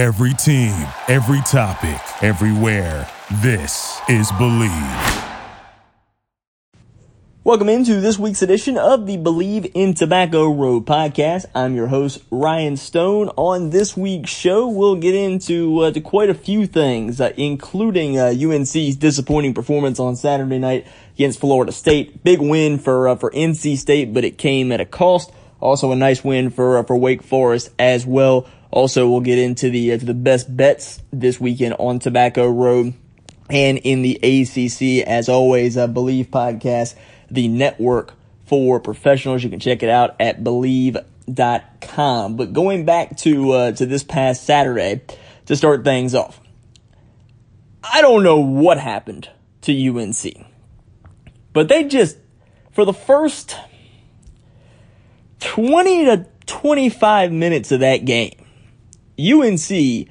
Every team, every topic, everywhere. This is Bleav. Welcome into this week's edition of the Bleav in Tobacco Road podcast. I'm your host, Ryan Stone. On this week's show, we'll get into uh, quite a few things, uh, including uh, UNC's disappointing performance on Saturday night against Florida State. Big win for uh, for NC State, but it came at a cost. Also, a nice win for uh, for Wake Forest as well. Also, we'll get into the uh, the best bets this weekend on Tobacco Road and in the ACC. As always, I Bleav podcast, the network for professionals. You can check it out at Bleav.com. But going back to uh, to this past Saturday to start things off, I don't know what happened to UNC, but they just for the first twenty to twenty five minutes of that game UNC,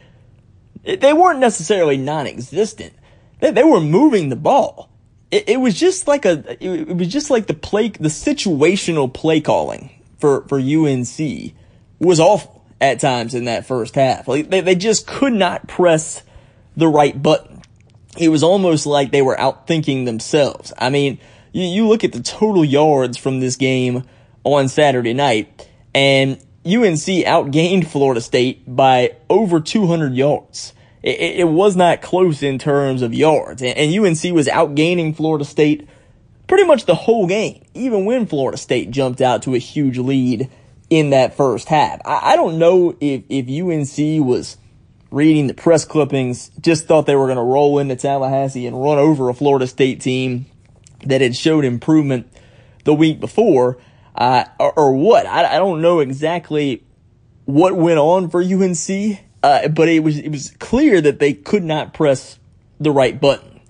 they weren't necessarily non-existent. They, they were moving the ball. It, it was just like a, it, was just like the play, the situational play calling for, for UNC was awful at times in that first half. Like they, they just could not press the right button. It was almost like they were outthinking themselves. I mean, you, you look at the total yards from this game on Saturday night and UNC outgained Florida State by over 200 yards. It, it, was not close in terms of yards, and, UNC was outgaining Florida State pretty much the whole game, even when Florida State jumped out to a huge lead in that first half. I, I don't know if, if UNC was reading the press clippings, just thought they were going to roll into Tallahassee and run over a Florida State team that had showed improvement the week before uh, or, or, what. I, I, don't know exactly what went on for UNC, uh, but it was it was clear that they could not press the right button.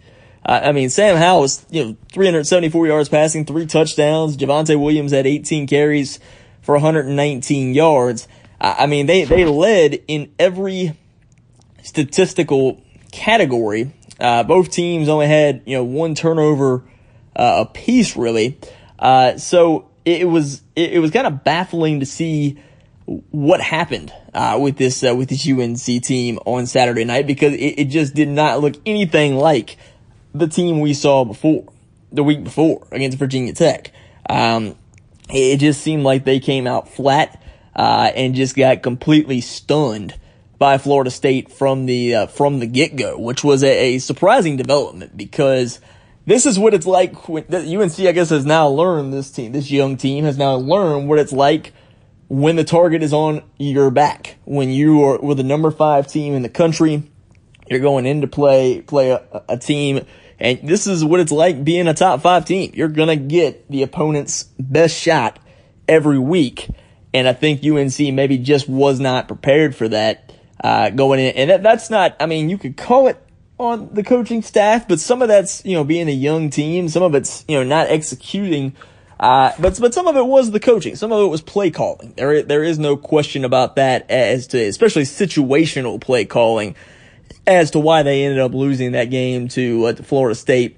Uh, I mean, Sam Howell was you know 374 yards passing, three touchdowns. Javonte Williams had 18 carries for 119 yards. I mean, they they led in every statistical category. Uh, both teams only had you know one turnover uh, piece, really. Uh, so it, was it, it was kind of baffling to see what happened uh, with this uh, with this UNC team on Saturday night because it, it, just did not look anything like the team we saw before the week before against Virginia Tech. Um, it just seemed like they came out flat uh, and just got completely stunned by Florida State from the uh, from the get go, which was a, a surprising development because this is what it's like when UNC, I guess, has now learned this team, this young team has now learned what it's like when the target is on your back. When you are with the number five team in the country, you're going into play, play a, a team, and this is what it's like being a top five team. You're gonna get the opponent's best shot every week. And I think UNC maybe just was not prepared for that, uh, going in. And that, that's not, I mean, you could call it on the coaching staff, but some of that's, you know, being a young team. Some of it's, you know, not executing. Uh, but, but some of it was the coaching. Some of it was play calling. There, there is no question about that as to, especially situational play calling as to why they ended up losing that game to, uh, to Florida State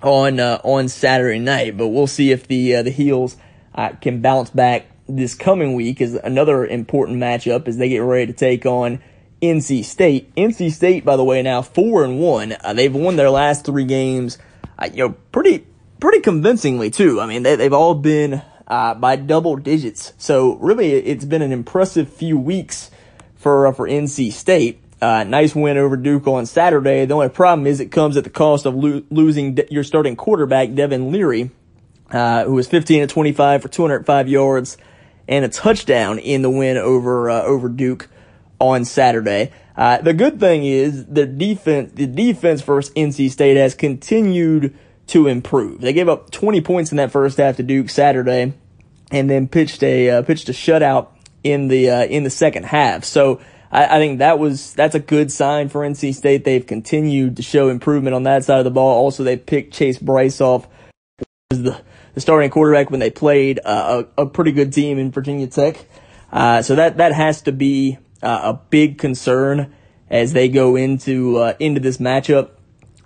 on, uh, on Saturday night. But we'll see if the, uh, the Heels, uh, can bounce back this coming week is another important matchup as they get ready to take on NC State. NC State, by the way, now four and one. Uh, they've won their last three games, uh, you know, pretty pretty convincingly too. I mean, they, they've all been uh, by double digits. So really, it's been an impressive few weeks for uh, for NC State. Uh, nice win over Duke on Saturday. The only problem is it comes at the cost of lo- losing de- your starting quarterback Devin Leary, uh, who was 15 to 25 for 205 yards and a touchdown in the win over over Duke on Saturday. Uh, the good thing is the defense, the defense for NC State has continued to improve. They gave up 20 points in that first half to Duke Saturday, and then pitched a uh, pitched a shutout in the uh, in the second half. So I, I, think that was that's a good sign for NC State. They've continued to show improvement on that side of the ball. Also, they picked Chase Brice off as the, the starting quarterback when they played uh, a, a pretty good team in Virginia Tech. Uh, so that that has to be uh, a big concern as they go into uh, into this matchup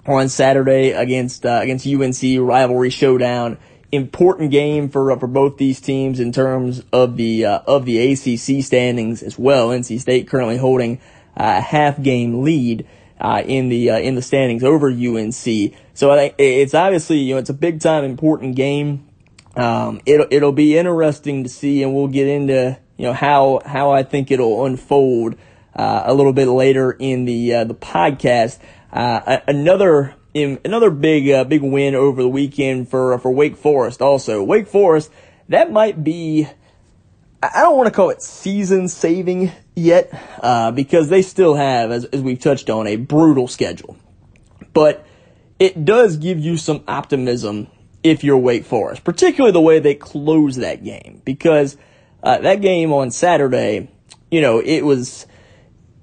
on Saturday against uh, against UNC rivalry showdown. Important game for uh, for both these teams in terms of the uh, of the ACC standings as well. NC State currently holding a half game lead uh, in the in the standings over UNC. So I think it's obviously you know it's a big time important game. Um, it'll it'll be interesting to see, and we'll get into you know how how I think it'll unfold uh, a little bit later in the uh, the podcast. Uh, another in, another big uh, big win over the weekend for for Wake Forest. Also, Wake Forest that might be I don't want to call it season saving yet, uh, because they still have, as, as we've touched on, a brutal schedule. But it does give you some optimism if you're Wake Forest, particularly the way they close that game, because uh, that game on Saturday, you know, it was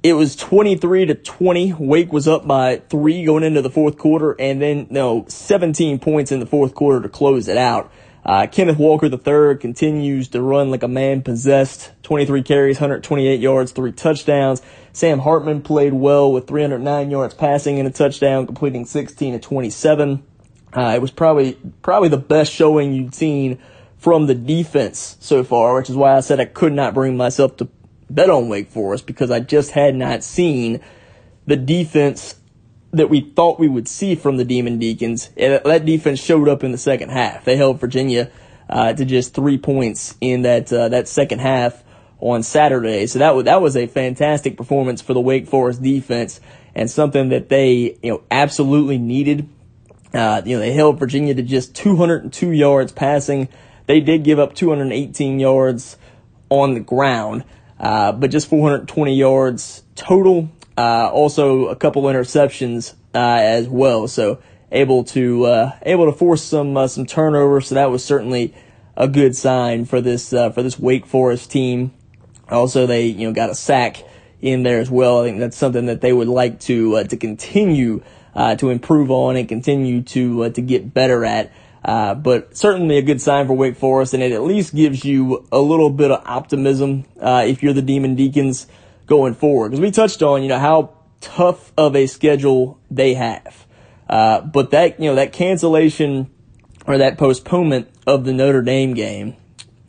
it was 23 to 20. Wake was up by three going into the fourth quarter, and then know 17 points in the fourth quarter to close it out. Uh, Kenneth Walker III continues to run like a man possessed. 23 carries, 128 yards, three touchdowns. Sam Hartman played well with 309 yards passing and a touchdown, completing 16 to 27. Uh, it was probably probably the best showing you'd seen from the defense so far, which is why I said I could not bring myself to bet on Wake Forest because I just had not seen the defense that we thought we would see from the Demon Deacons. That defense showed up in the second half. They held Virginia uh, to just three points in that uh, that second half on Saturday. So that was that was a fantastic performance for the Wake Forest defense and something that they you know absolutely needed. Uh, you know they held Virginia to just 202 yards passing. They did give up 218 yards on the ground, uh, but just 420 yards total. Uh, also a couple interceptions uh, as well, so able to uh, able to force some uh, some turnovers. So that was certainly a good sign for this uh, for this Wake Forest team. Also, they you know got a sack in there as well. I think that's something that they would like to to continue to improve on and continue to to get better at. Uh, but certainly a good sign for Wake Forest, and it at least gives you a little bit of optimism uh, if you're the Demon Deacons going forward. Because we touched on, you know, how tough of a schedule they have. Uh, but that, you know, that cancellation or that postponement of the Notre Dame game,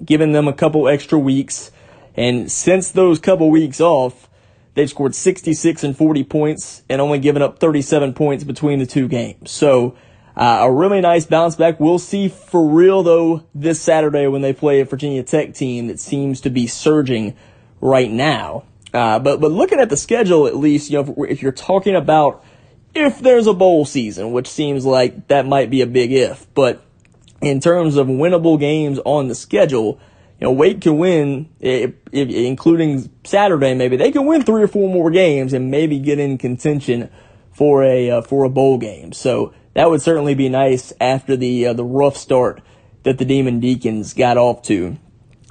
giving them a couple extra weeks. And since those couple weeks off, they've scored 66 and 40 points and only given up 37 points between the two games. So, uh, a really nice bounce back. We'll see for real though this Saturday when they play a Virginia Tech team that seems to be surging right now. Uh, but but looking at the schedule, at least you know if, if, you're talking about if there's a bowl season, which seems like that might be a big if, but in terms of winnable games on the schedule, you know Wake can win, if, if, including Saturday. Maybe they can win three or four more games and maybe get in contention for a uh, for a bowl game. So that would certainly be nice after the uh, the rough start that the Demon Deacons got off to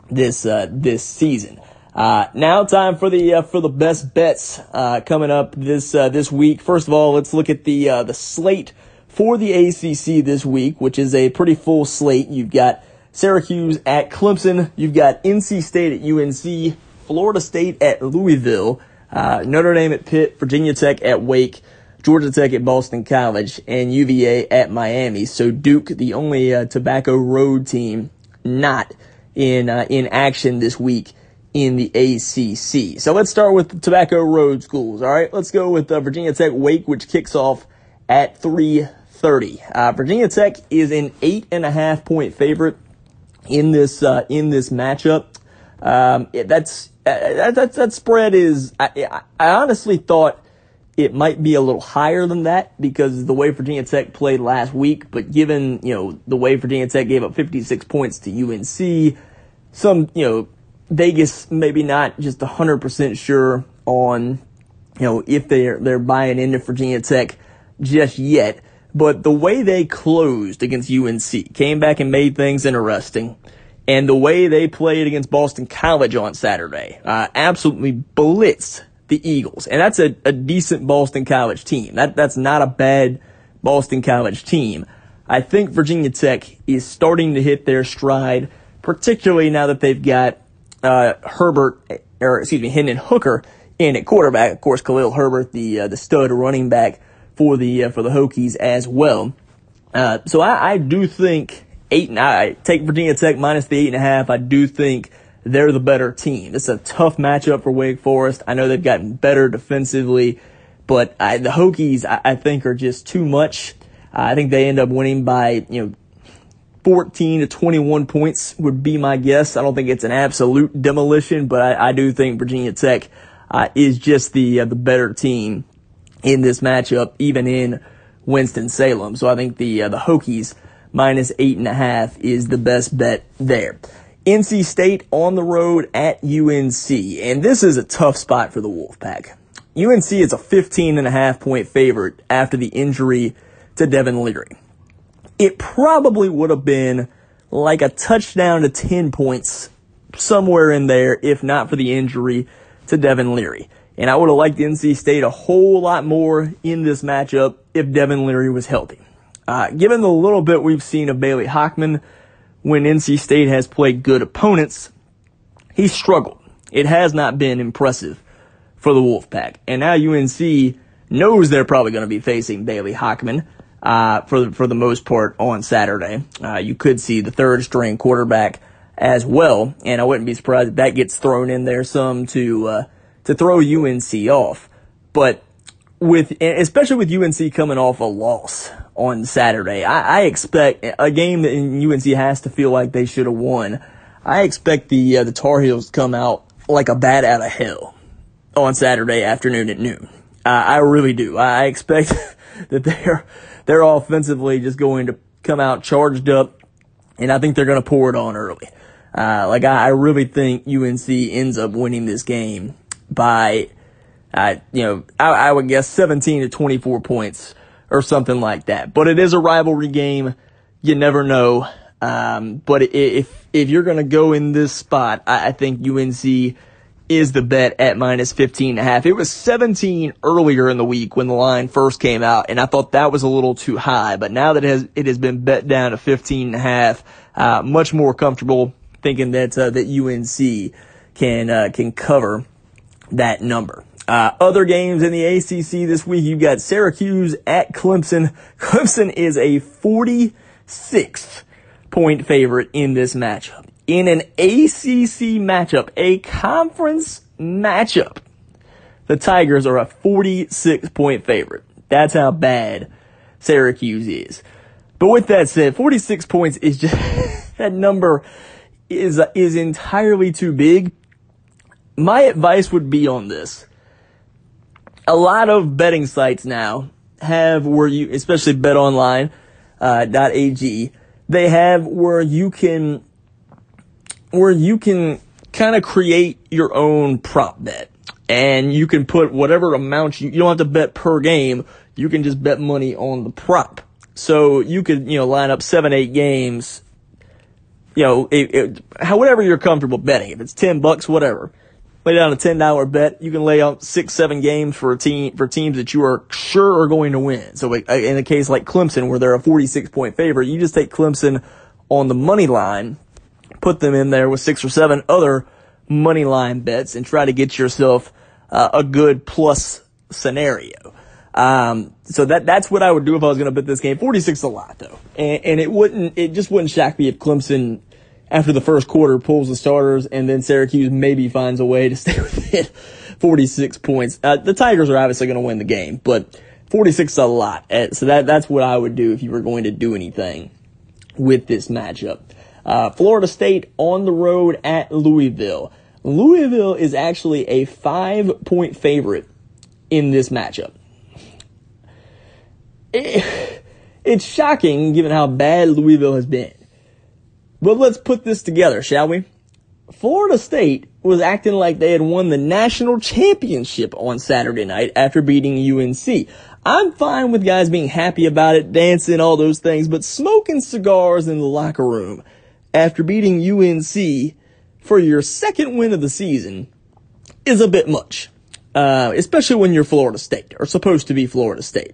this uh, this season. Uh, now time for the, uh, for the best bets, uh, coming up this, uh, this week. First of all, let's look at the, uh, the slate for the ACC this week, which is a pretty full slate. You've got Syracuse at Clemson. You've got NC State at UNC, Florida State at Louisville, uh, Notre Dame at Pitt, Virginia Tech at Wake, Georgia Tech at Boston College, and UVA at Miami. So Duke, the only, Tobacco Road team not in, in action this week in the ACC. So let's start with the Tobacco Road schools. All right, let's go with uh, Virginia Tech Wake, which kicks off at 3:30. Uh, Virginia Tech is an eight and a half point favorite in this uh, in this matchup. Um, that's uh, that, that spread is. I, I honestly thought it might be a little higher than that because the way Virginia Tech played last week. But given you know the way Virginia Tech gave up 56 points to UNC, some you know Vegas maybe not just 100% sure on, you know, if they're, they're buying into Virginia Tech just yet. But the way they closed against UNC came back and made things interesting. And the way they played against Boston College on Saturday, uh, absolutely blitzed the Eagles. And that's a, a decent Boston College team. That, that's not a bad Boston College team. I think Virginia Tech is starting to hit their stride, particularly now that they've got uh, Herbert, or excuse me, Hendon Hooker in at quarterback. Of course, Khalil Herbert, the uh, the stud running back for the uh, for the Hokies as well. Uh, so I, I, do think eight. And I take Virginia Tech minus the eight and a half. I do think they're the better team. It's a tough matchup for Wake Forest. I know they've gotten better defensively, but I, the Hokies, I, I, think, are just too much. I think they end up winning by, you know, 14 to 21 points would be my guess. I don't think it's an absolute demolition, but I, I do think Virginia Tech uh, is just the uh, the better team in this matchup, even in Winston Salem. So I think the uh, the Hokies minus eight and a half is the best bet there. NC State on the road at UNC, and this is a tough spot for the Wolfpack. UNC is a 15 and a half point favorite after the injury to Devin Leary. It probably would have been like a touchdown to 10 points somewhere in there if not for the injury to Devin Leary. And I would have liked NC State a whole lot more in this matchup if Devin Leary was healthy. Uh, given the little bit we've seen of Bailey Hockman when NC State has played good opponents, he struggled. It has not been impressive for the Wolfpack. And now UNC knows they're probably going to be facing Bailey Hockman uh, for, for the most part on Saturday. Uh, you could see the third string quarterback as well, and I wouldn't be surprised if that gets thrown in there some to uh, to throw UNC off. But with especially with UNC coming off a loss on Saturday, I, I expect a game that UNC has to feel like they should have won. I expect the uh, the Tar Heels to come out like a bat out of hell on Saturday afternoon at noon. Uh, I really do. I expect that they're they're offensively just going to come out charged up, and I think they're going to pour it on early. Uh, like I, I, really think UNC ends up winning this game by, uh, you know, I, I, would guess 17 to 24 points or something like that. But it is a rivalry game. You never know. Um, but if, if you're to go in this spot, I, I think UNC is the bet at minus 15 and a half. It was 17 earlier in the week when the line first came out, and I thought that was a little too high. But now that it has, it has been bet down to 15 and a half, uh, much more comfortable thinking that, uh, that UNC can, uh, can cover that number. Uh, other games in the ACC this week, you've got Syracuse at Clemson. Clemson is a 46th point favorite in this matchup. In an ACC matchup, a conference matchup, the Tigers are a 46 point favorite. That's how bad Syracuse is. But with that said, 46 points is just, that number is, is entirely too big my advice would be on this. A lot of betting sites now have where you, especially betonline.ag, uh, they have where you can, where you can kind of create your own prop bet. And you can put whatever amount you, you don't have to bet per game. You can just bet money on the prop. So you could, you know, line up seven, eight games, you know, it, it, however you're comfortable betting. If it's 10 bucks, whatever lay down a ten dollar bet. You can lay out six, seven games for a team for teams that you are sure are going to win. So in a case like Clemson, where they're a forty six point favorite, you just take Clemson on the money line, put them in there with six or seven other money line bets, and try to get yourself uh, a good plus scenario. Um, so that that's what I would do if I was going to bet this game. Forty six a lot though, and, and it wouldn't it just wouldn't shock me if Clemson after the first quarter pulls the starters, and then Syracuse maybe finds a way to stay within 46 points. Uh, the Tigers are obviously going to win the game, but 46 is a lot. Uh, so that that's what I would do if you were going to do anything with this matchup. Uh, Florida State on the road at Louisville. Louisville is actually a five point favorite in this matchup. It, it's shocking given how bad Louisville has been. But let's put this together, shall we? Florida State was acting like they had won the national championship on Saturday night after beating UNC. I'm fine with guys being happy about it, dancing, all those things, but smoking cigars in the locker room after beating UNC for your second win of the season is a bit much. Uh, especially when you're Florida State, or supposed to be Florida State.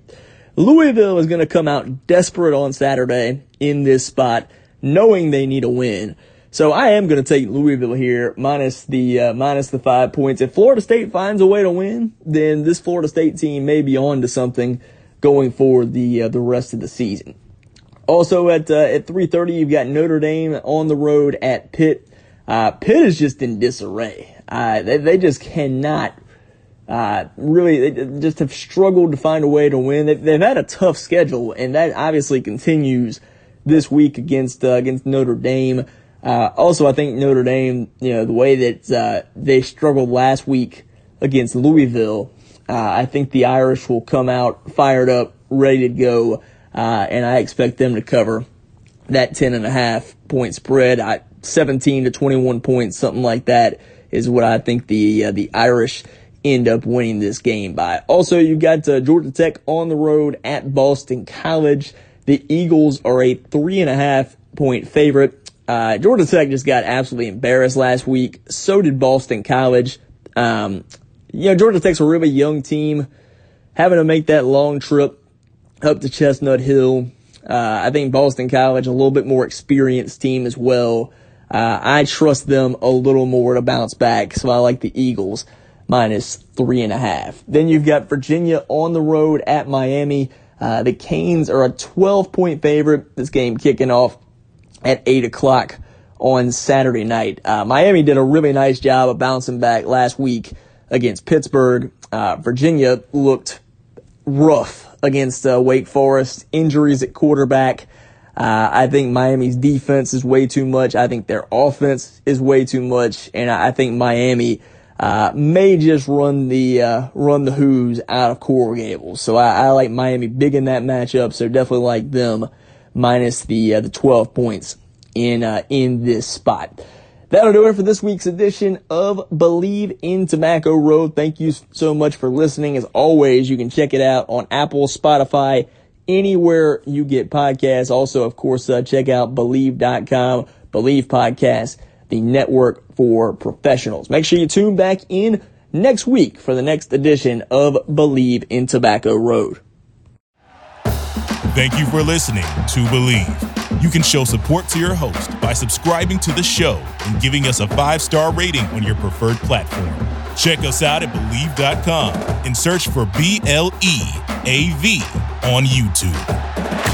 Louisville is going to come out desperate on Saturday in this spot knowing they need a win. So I am going to take Louisville here minus the uh, minus the five points. If Florida State finds a way to win, then this Florida State team may be on to something going for the uh, the rest of the season. Also at uh, at 3:30, you've got Notre Dame on the road at Pitt. Uh, Pitt is just in disarray. Uh, they, they just cannot uh, really they just have struggled to find a way to win. They've, they've had a tough schedule, and that obviously continues this week against uh, against Notre Dame. Uh, also, I think Notre Dame, you know, the way that uh, they struggled last week against Louisville, uh, I think the Irish will come out fired up, ready to go, uh, and I expect them to cover that ten and a half point spread. I, 17 to 21 points, something like that, is what I think the the Irish end up winning this game by. Also, you've got uh, Georgia Tech on the road at Boston College. The Eagles are a three and a half point favorite. Uh, Georgia Tech just got absolutely embarrassed last week. So did Boston College. Um, you know, Georgia Tech's a really young team, having to make that long trip up to Chestnut Hill. Uh, I think Boston College, a little bit more experienced team as well. Uh, I trust them a little more to bounce back, so I like the Eagles minus three and a half. Then you've got Virginia on the road at Miami. Uh, the Canes are a 12 point favorite. This game kicking off at 8 o'clock on Saturday night. Uh, Miami did a really nice job of bouncing back last week against Pittsburgh. Uh, Virginia looked rough against uh, Wake Forest. Injuries at quarterback. Uh, I think Miami's defense is way too much. I think their offense is way too much. And I think Miami uh, may just run the uh, run the Hoos out of Coral Gables. So I, I, like Miami big in that matchup. So definitely like them minus the uh, the 12 points in uh, in this spot. That'll do it for this week's edition of Bleav in Tobacco Road. Thank you so much for listening. As always, you can check it out on Apple, Spotify, anywhere you get podcasts. Also, of course, uh, check out Bleav.com, Bleav Podcast the network for professionals. Make sure you tune back in next week for the next edition of Bleav in Tobacco Road. Thank you for listening to Bleav. You can show support to your host by subscribing to the show and giving us a five star rating on your preferred platform. Check us out at Bleav.com and search for B L E A V on YouTube.